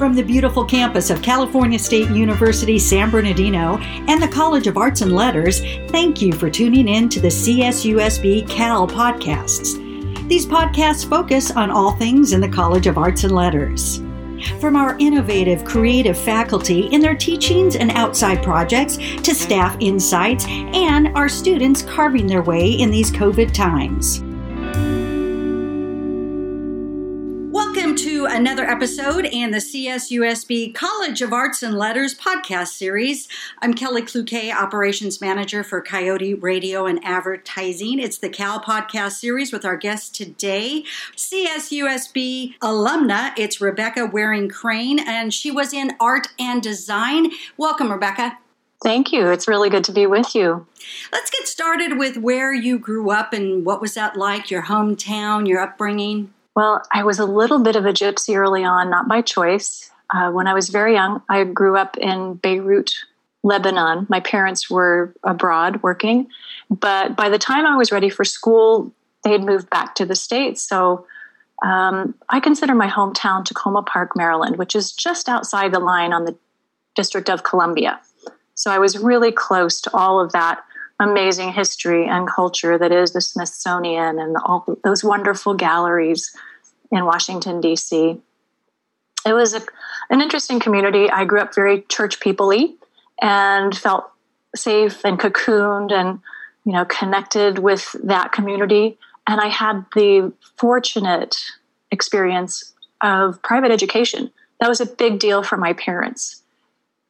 From the beautiful campus of California State University San Bernardino and the College of Arts and Letters, thank you for tuning in to the CSUSB Cal podcasts. These podcasts focus on all things in the College of Arts and Letters. From our innovative, creative faculty in their teachings and outside projects to staff insights and our students carving their way in these COVID times. To another episode in the CSUSB College of Arts and Letters podcast series. I'm Kelly Cloquet, Operations Manager for Coyote Radio and Advertising. It's the Cal podcast series with our guest today, CSUSB alumna. It's Rebecca Waring Crane, and she was in art and design. Welcome, Rebecca. Thank you. It's really good to be with you. Let's get started with where you grew up and what was that like, your hometown, your upbringing? Well, I was a little bit of a gypsy early on, not by choice. Uh, when I was very young, I grew up in Beirut, Lebanon. My parents were abroad working, but by the time I was ready for school, they had moved back to the States. So um, I consider my hometown Takoma Park, Maryland, which is just outside the line on the District of Columbia. So I was really close to all of that amazing history and culture that is the Smithsonian and all those wonderful galleries in Washington, D.C. It was a, an interesting community. I grew up very church peoply and felt safe and cocooned and you know connected with that community and i had the fortunate experience of private education that was a big deal for my parents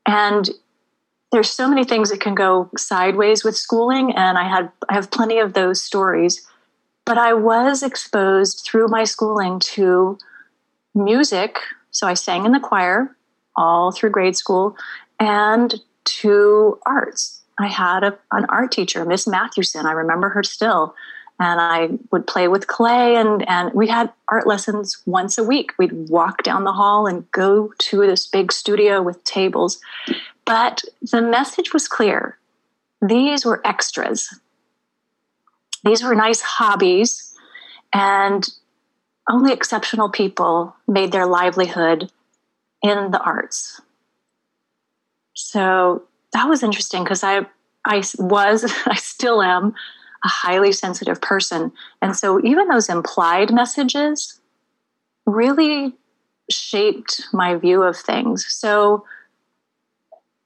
and there's so many things that can go sideways with schooling and i had i have plenty of those stories but i was exposed through my schooling to music so i sang in the choir all through grade school and to arts i had a, an art teacher miss matthewson i remember her still and I would play with clay and and we had art lessons once a week. We'd walk down the hall and go to this big studio with tables. But the message was clear. These were extras. These were nice hobbies and only exceptional people made their livelihood in the arts. So that was interesting because I I was I still am a highly sensitive person. And so even those implied messages really shaped my view of things. So,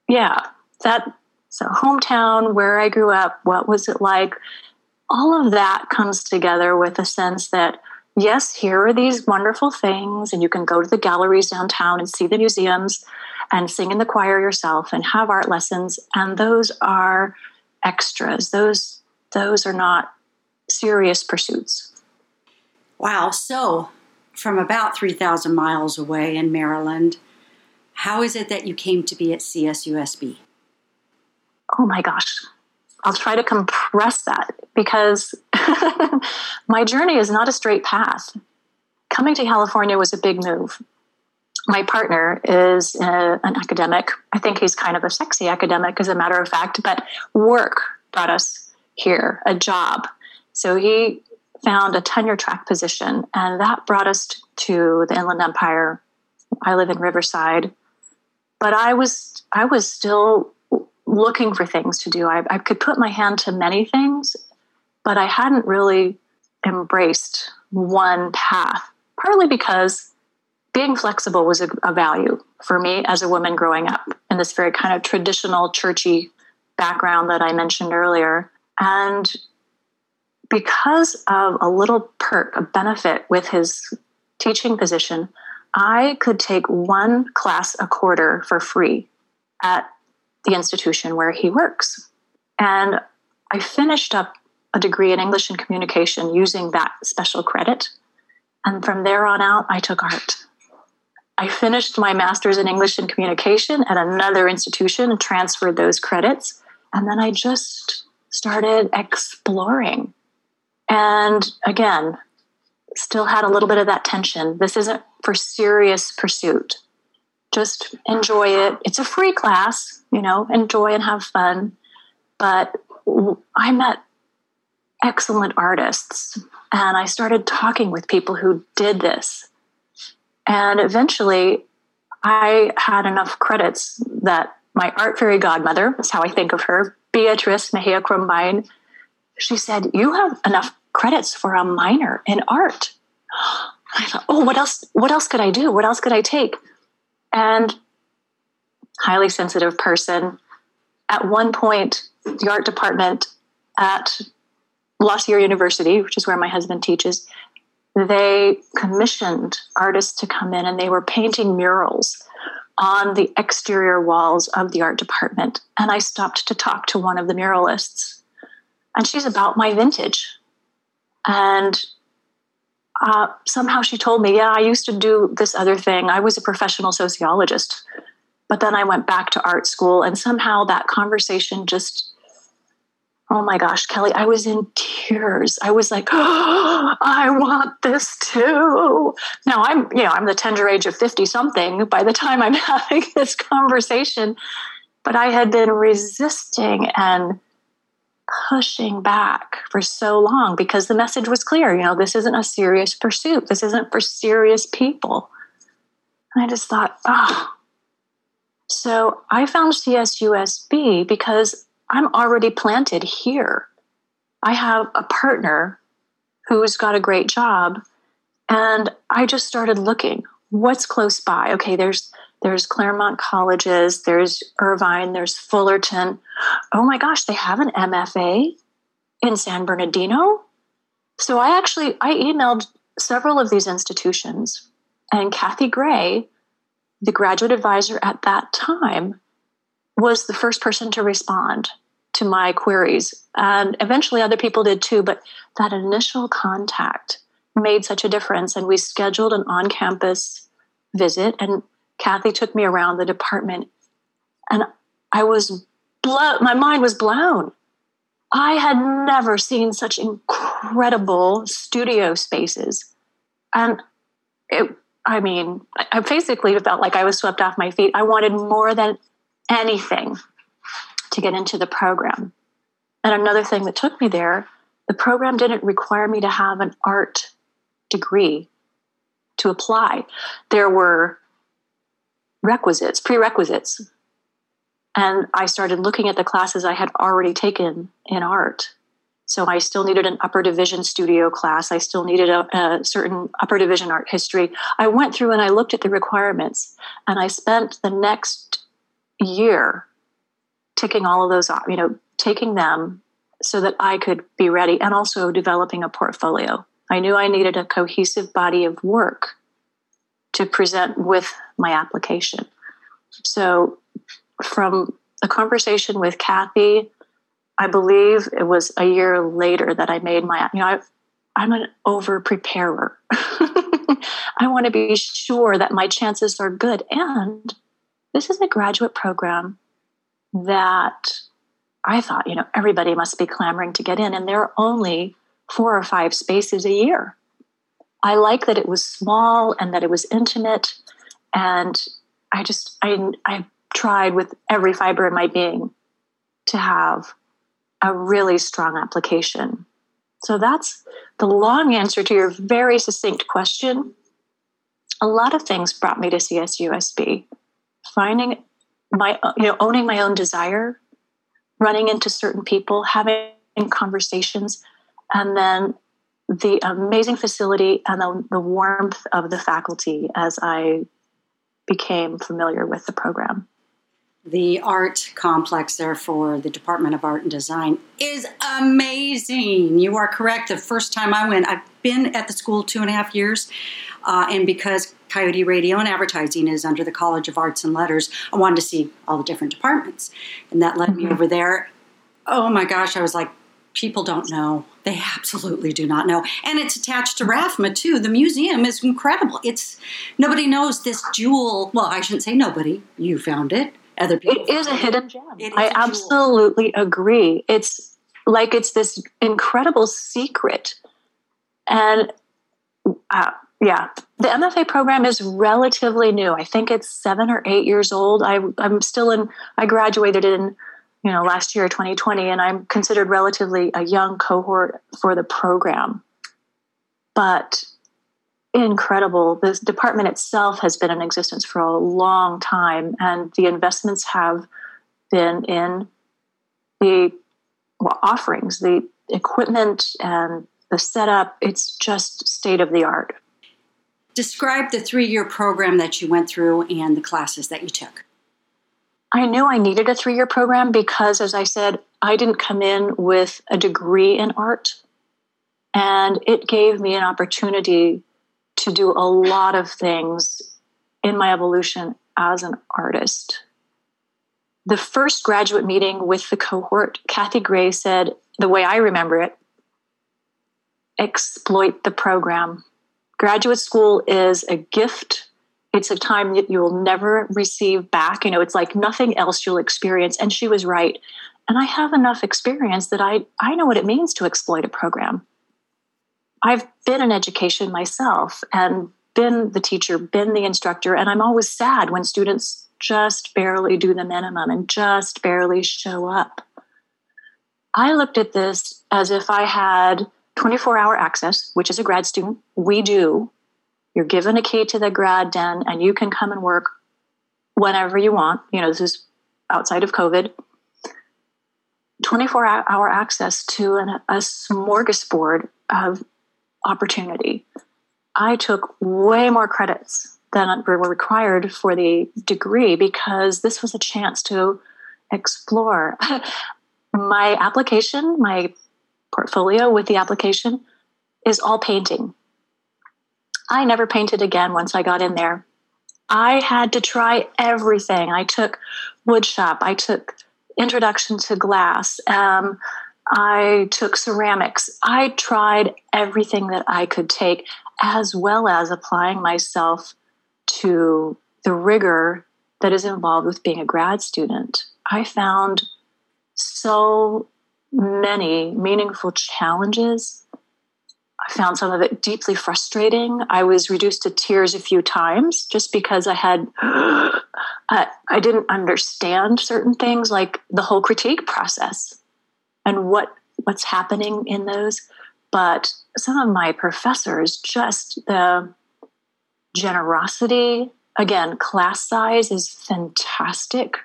yeah, that, so hometown, where I grew up, what was it like? All of that comes together with a sense that, yes, here are these wonderful things, and you can go to the galleries downtown and see the museums and sing in the choir yourself and have art lessons. And those are extras. Those those are not serious pursuits. Wow. So, from about 3,000 miles away in Maryland, how is it that you came to be at CSUSB? Oh my gosh. I'll try to compress that because my journey is not a straight path. Coming to California was a big move. My partner is uh, an academic. I think he's kind of a sexy academic, as a matter of fact, but work brought us here, a job. So he found a tenure track position, and that brought us to the Inland Empire. I live in Riverside, but I was I was still looking for things to do. I, I could put my hand to many things, but I hadn't really embraced one path. Partly because being flexible was a, a value for me as a woman growing up in this very kind of traditional churchy background that I mentioned earlier. And because of a little perk, a benefit with his teaching position, I could take one class a quarter for free at the institution where he works. And I finished up a degree in English and communication using that special credit. And from there on out, I took art. I finished my master's in English and communication at another institution and transferred those credits. And then I just started exploring. And again, still had a little bit of that tension. This isn't for serious pursuit. Just enjoy it. It's a free class, you know, enjoy and have fun. But I met excellent artists and I started talking with people who did this. And eventually, I had enough credits that my art fairy godmother, that's how I think of her, Beatrice Mejia Krumbein, she said, You have enough credits for a minor in art. I thought, oh, what else? What else could I do? What else could I take? And highly sensitive person. At one point, the art department at La Sierra University, which is where my husband teaches, they commissioned artists to come in and they were painting murals on the exterior walls of the art department. And I stopped to talk to one of the muralists, and she's about my vintage. And uh, somehow she told me, Yeah, I used to do this other thing. I was a professional sociologist. But then I went back to art school, and somehow that conversation just oh my gosh, Kelly, I was in tears. I was like, oh, I want this too. Now I'm, you know, I'm the tender age of 50 something by the time I'm having this conversation, but I had been resisting and pushing back for so long because the message was clear. You know, this isn't a serious pursuit. This isn't for serious people. And I just thought, oh. So I found CSUSB because I'm already planted here. I have a partner who's got a great job. And I just started looking what's close by. Okay, there's there's Claremont colleges, there's Irvine, there's Fullerton. Oh my gosh, they have an MFA in San Bernardino. So I actually I emailed several of these institutions and Kathy Gray, the graduate advisor at that time, was the first person to respond to my queries. And eventually other people did too, but that initial contact made such a difference. And we scheduled an on campus visit, and Kathy took me around the department. And I was blown, my mind was blown. I had never seen such incredible studio spaces. And it, I mean, I basically felt like I was swept off my feet. I wanted more than anything to get into the program. And another thing that took me there, the program didn't require me to have an art degree to apply. There were requisites, prerequisites. And I started looking at the classes I had already taken in art. So I still needed an upper division studio class. I still needed a, a, certain upper division art history. I went through and I looked at the requirements and I spent the next year ticking all of those off, you know, taking them so that I could be ready and also developing a portfolio. I knew I needed a cohesive body of work to present with my application. So, from the conversation with Kathy, I believe it was a year later that I made my, you know, I, I'm an over preparer. I want to be sure that my chances are good. And this is a graduate program that I thought, you know, everybody must be clamoring to get in, and there are only four or five spaces a year. I like that it was small and that it was intimate, and I just I I tried with every fiber in my being to have a really strong application. So that's the long answer to your very succinct question. A lot of things brought me to CSUSB. Finding my you know owning my own desire running into certain people having conversations and then the amazing facility and the, the warmth of the faculty as i became familiar with the program the art complex there for the Department of Art and Design is amazing. You are correct. The first time I went, I've been at the school two and a half years, uh, and because Coyote Radio and Advertising is under the College of Arts and Letters. I wanted to see all the different departments, and that led mm-hmm. me over there. Oh my gosh, I was like, people don't know. They absolutely do not know. And it's attached to RAFFMA too. The museum is incredible. It's nobody knows this jewel. Well, I shouldn't say nobody. You found it. Other people. It is a hidden gem. I absolutely agree. It's like it's this incredible secret, and uh, yeah, the MFA program is relatively new. I think it's seven or eight years old. I, I'm still in. I graduated in, you know, last year, 2020, and I'm considered relatively a young cohort for the program. But incredible. The department itself has been in existence for a long time, and the investments have been in the well, offerings, the equipment, and the setup. It's just state of the art. Describe the three year program that you went through and the classes that you took. I knew I needed a three year program because, as I said, I didn't come in with a degree in art. And it gave me an opportunity to do a lot of things in my evolution as an artist. The first graduate meeting with the cohort, Kathy Gray said, the way I remember it, exploit the program. Graduate school is a gift. It's a time that you will never receive back. You know, it's like nothing else you'll experience. And she was right. And I have enough experience that I, I know what it means to exploit a program. I've been in education myself and been the teacher, been the instructor, and I'm always sad when students just barely do the minimum and just barely show up. I looked at this as if I had 24 hour access, which is a grad student. We do. You're given a key to the grad den and you can come and work whenever you want. You know, this is outside of COVID. 24 hour access to an, a smorgasbord of opportunity. I took way more credits than were required for the degree because this was a chance to explore. my application, my portfolio with the application is all painting. I never painted again once I got in there. I had to try everything. I took woodshop, I took introduction to glass, um, I took ceramics. I tried everything that I could take, as well as applying myself to the rigor that is involved with being a grad student. I found so many meaningful challenges. I found some of it deeply frustrating. I was reduced to tears a few times just because I had, I, I didn't understand certain things like the whole critique process and what what's happening in those. But some of my professors, just the generosity, again, class size is fantastic.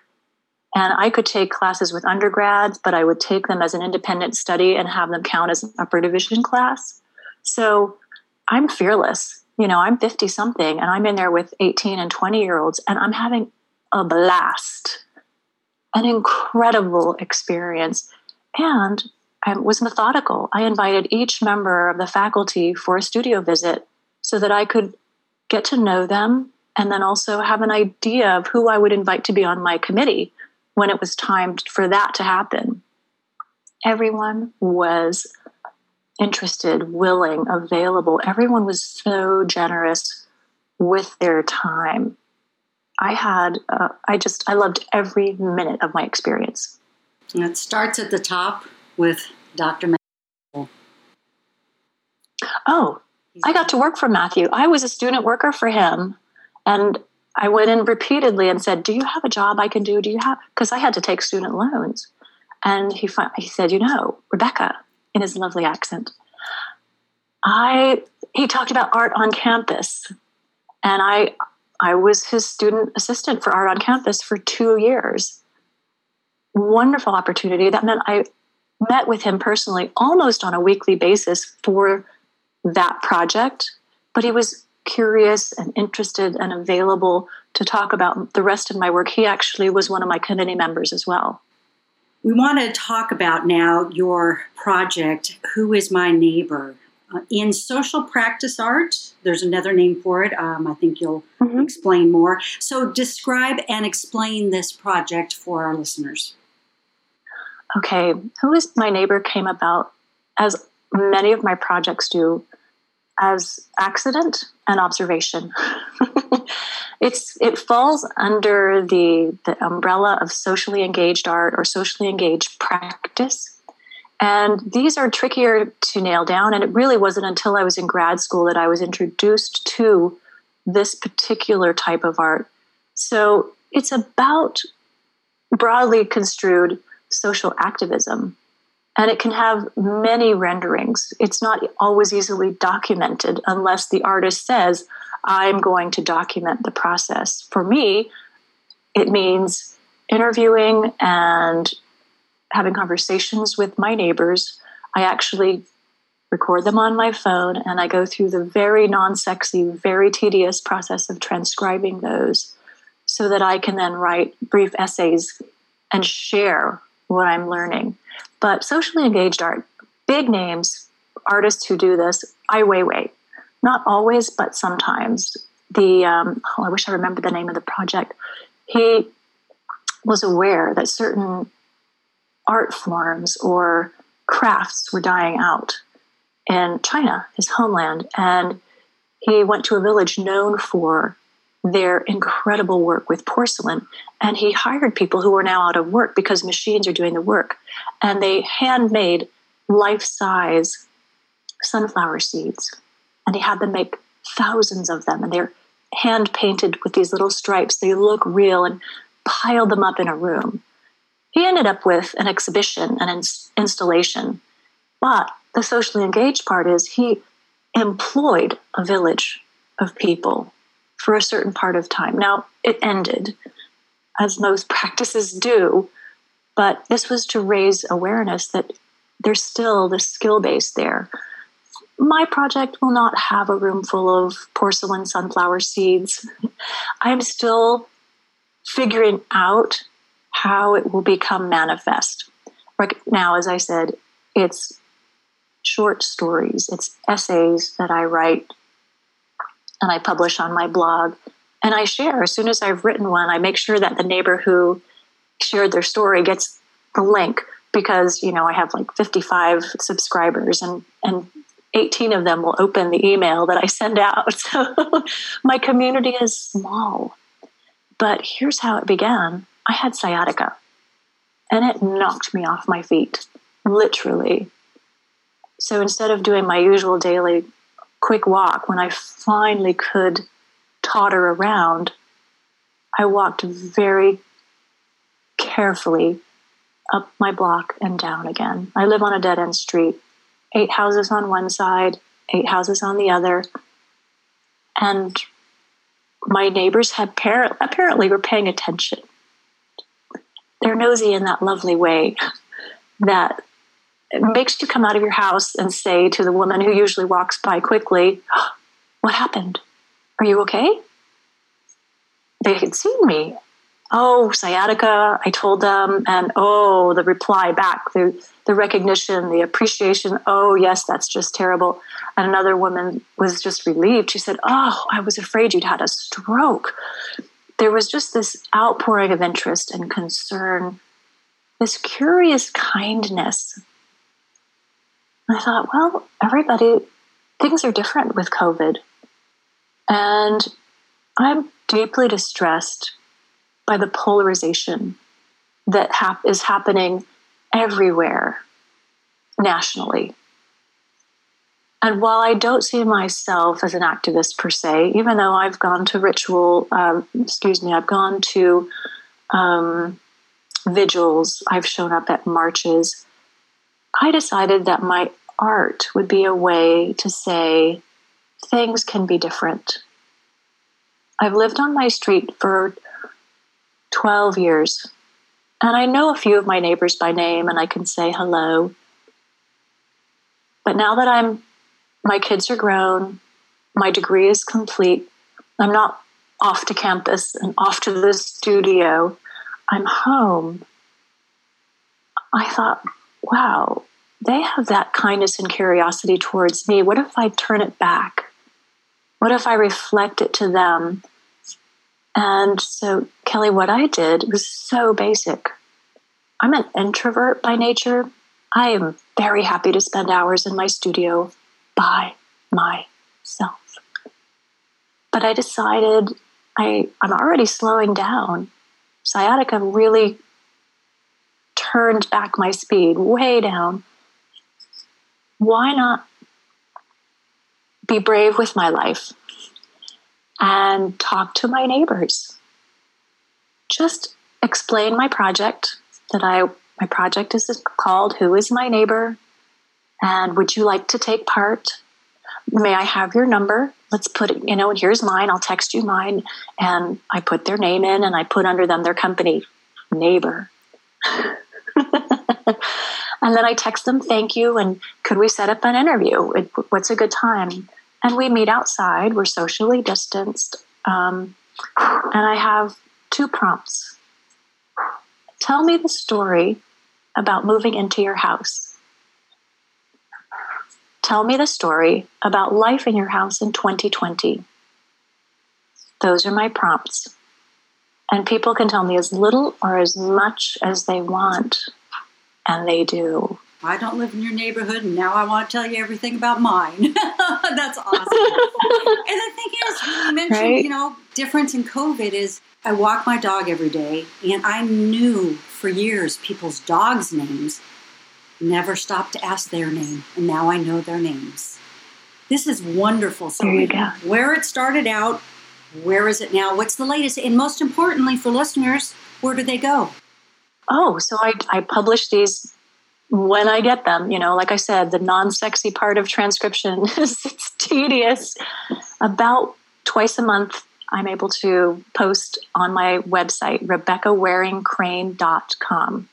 And I could take classes with undergrads, but I would take them as an independent study and have them count as an upper division class. So I'm fearless. You know, I'm 50 something and I'm in there with 18 and 20 year olds and I'm having a blast, an incredible experience. And I was methodical. I invited each member of the faculty for a studio visit so that I could get to know them and then also have an idea of who I would invite to be on my committee when it was time for that to happen. Everyone was interested, willing, available. Everyone was so generous with their time. I had, uh, I just, I loved every minute of my experience. And it starts at the top with Dr. Matthew. Oh, I got to work for Matthew. I was a student worker for him. And I went in repeatedly and said, Do you have a job I can do? Do you have? Because I had to take student loans. And he, he said, You know, Rebecca, in his lovely accent, I, he talked about art on campus. And I, I was his student assistant for art on campus for two years wonderful opportunity. That meant I met with him personally almost on a weekly basis for that project, but he was curious and interested and available to talk about the rest of my work. He actually was one of my committee members as well. We want to talk about now your project, Who is My Neighbor? Uh, in social practice art, there's another name for it. Um, I think you'll mm-hmm. explain more. So, describe and explain this project for our listeners okay, who is my neighbor came about as many of my projects do as accident and observation. it's it falls under the the umbrella of socially engaged art or socially engaged practice. And these are trickier to nail down. And it really wasn't until I was in grad school that I was introduced to this particular type of art. So it's about broadly construed social activism And it can have many renderings. It's not always easily documented unless the artist says, I'm going to document the process. For me, it means interviewing and having conversations with my neighbors. I actually record them on my phone and I go through the very non sexy, very tedious process of transcribing those so that I can then write brief essays and share what I'm learning. But socially engaged art, big names, artists who do this, I Ai Weiwei. Not always, but sometimes. The um, oh, I wish I remember the name of the project. He was aware that certain art forms or crafts were dying out in China, his homeland, and he went to a village known for their incredible work with porcelain. And he hired people who were now out of work because machines are doing the work. And they handmade life size sunflower seeds. And he had them make thousands of them. And they're hand painted with these little stripes. They look real and piled them up in a room. He ended up with an exhibition, an ins- installation. But the socially engaged part is he employed a village of people for a certain part of time. Now, it ended, as most practices do, but this was to raise awareness that there's still the skill base there. My project will not have a room full of porcelain sunflower seeds. I'm still figuring out how it will become manifest. Right now, as I said, it's short stories, it's essays that I write and I publish on my blog. And I share as soon as I've written one, I make sure that the neighbor who shared their story gets the link because, you know, I have like 55 subscribers and, and 18 of them will open the email that I send out. So my community is small. But here's how it began I had sciatica and it knocked me off my feet, literally. So instead of doing my usual daily quick walk, when I finally could totter around, I walked very carefully up my block and down again. I live on a dead end street, eight houses on one side, eight houses on the other. And my neighbors had par- apparently were paying attention. They're nosy in that lovely way that makes you come out of your house and say to the woman who usually walks by quickly, What happened? Are you okay? They had seen me. Oh, sciatica, I told them. And oh, the reply back, the, the recognition, the appreciation. Oh, yes, that's just terrible. And another woman was just relieved. She said, Oh, I was afraid you'd had a stroke. There was just this outpouring of interest and concern, this curious kindness And I thought, well, everybody, things are different with COVID. And I'm deeply distressed by the polarization that hap- is happening everywhere nationally. And while I don't see myself as an activist per se, even though I've gone to ritual, um, excuse me, I've gone to um, vigils, I've shown up at marches, I decided that my art would be a way to say things can be different. I've lived on my street for 12 years, and I know a few of my neighbors by name and I can say hello. But now that I'm my kids are grown, my degree is complete, I'm not off to campus and off to the studio, I'm home. I thought, wow, they have that kindness and curiosity towards me. What if I turn it back? What if I reflect it to them? And so, Kelly, what I did was so basic. I'm an introvert by nature. I am very happy to spend hours in my studio by myself. But I decided I, I'm already slowing down. Sciatica really turned back my speed way down why not be brave with my life and talk to my neighbors? Just explain my project that I My project is called Who is My Neighbor? And would you like to take part? May I have your number? Let's put it, you know, and here's mine. I'll text you mine. And I put their name in and I put under them their company, Neighbor. and then I text them, thank you, and could we set up an interview? What's a good time? And we meet outside, we're socially distanced. Um, and I have two prompts. Tell me the story about moving into your house. Tell me the story about life in your house in 2020. Those are my prompts. And people can tell me as little or as much as they want, and they do. I don't live in your neighborhood, and now I want to tell you everything about mine. That's awesome. and the thing is, you mentioned, right? you know, difference in COVID is I walk my dog every day, and I knew for years people's dogs' names, never stopped to ask their name, and now I know their names. This is wonderful. So, where it started out, where is it now? What's the latest? And most importantly, for listeners, where do they go? Oh, so I, I publish these when I get them, you know, like I said, the non sexy part of transcription is it's tedious. About twice a month, I'm able to post on my website, RebeccaWaringCrane.com.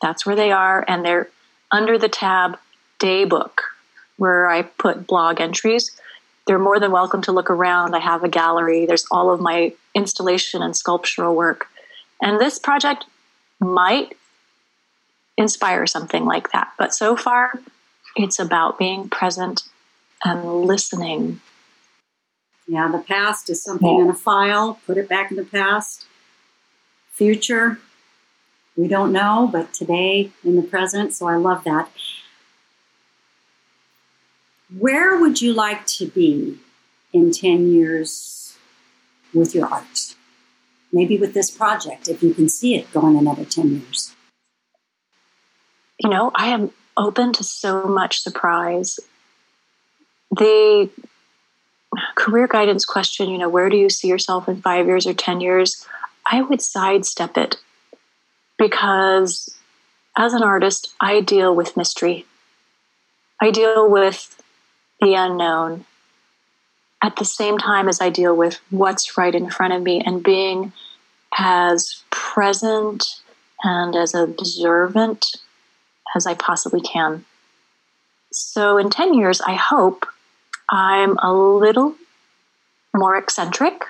That's where they are, and they're under the tab Daybook, where I put blog entries. They're more than welcome to look around. I have a gallery, there's all of my installation and sculptural work. And this project might inspire something like that. But so far, it's about being present and listening. Yeah, the past is something yeah. in a file, put it back in the past. Future, we don't know, but today in the present, so I love that. Where would you like to be in 10 years with your art? Maybe with this project, if you can see it going another 10 years you know, I am open to so much surprise. The career guidance question, you know, where do you see yourself in five years or 10 years? I would sidestep it because as an artist, I deal with mystery. I deal with the unknown at the same time as I deal with what's right in front of me and being as present and as observant as I possibly can. So, in 10 years, I hope I'm a little more eccentric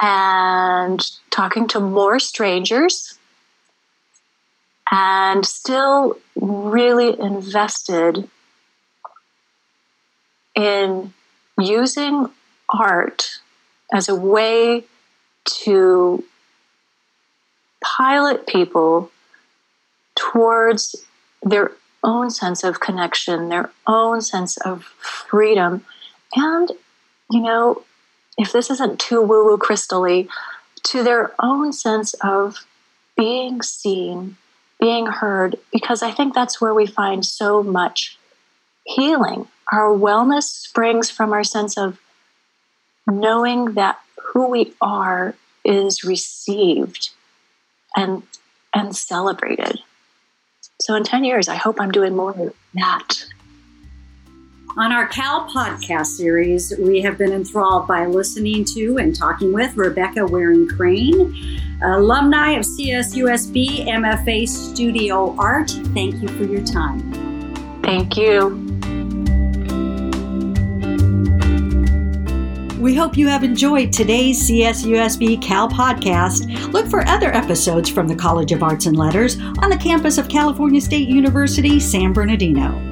and talking to more strangers and still really invested in using art as a way to pilot people towards their own sense of connection, their own sense of freedom. And, you know, if this isn't too woo woo crystally, to their own sense of being seen, being heard, because I think that's where we find so much healing. Our wellness springs from our sense of knowing that who we are is received and and celebrated. So in 10 years, I hope I'm doing more of that. On our Cal podcast series, we have been enthralled by listening to and talking with Rebecca Waring Crane, alumni of CSUSB MFA Studio Art. Thank you for your time. Thank you. We hope you have enjoyed today's CSUSB Cal podcast. Look for other episodes from the College of Arts and Letters on the campus of California State University, San Bernardino.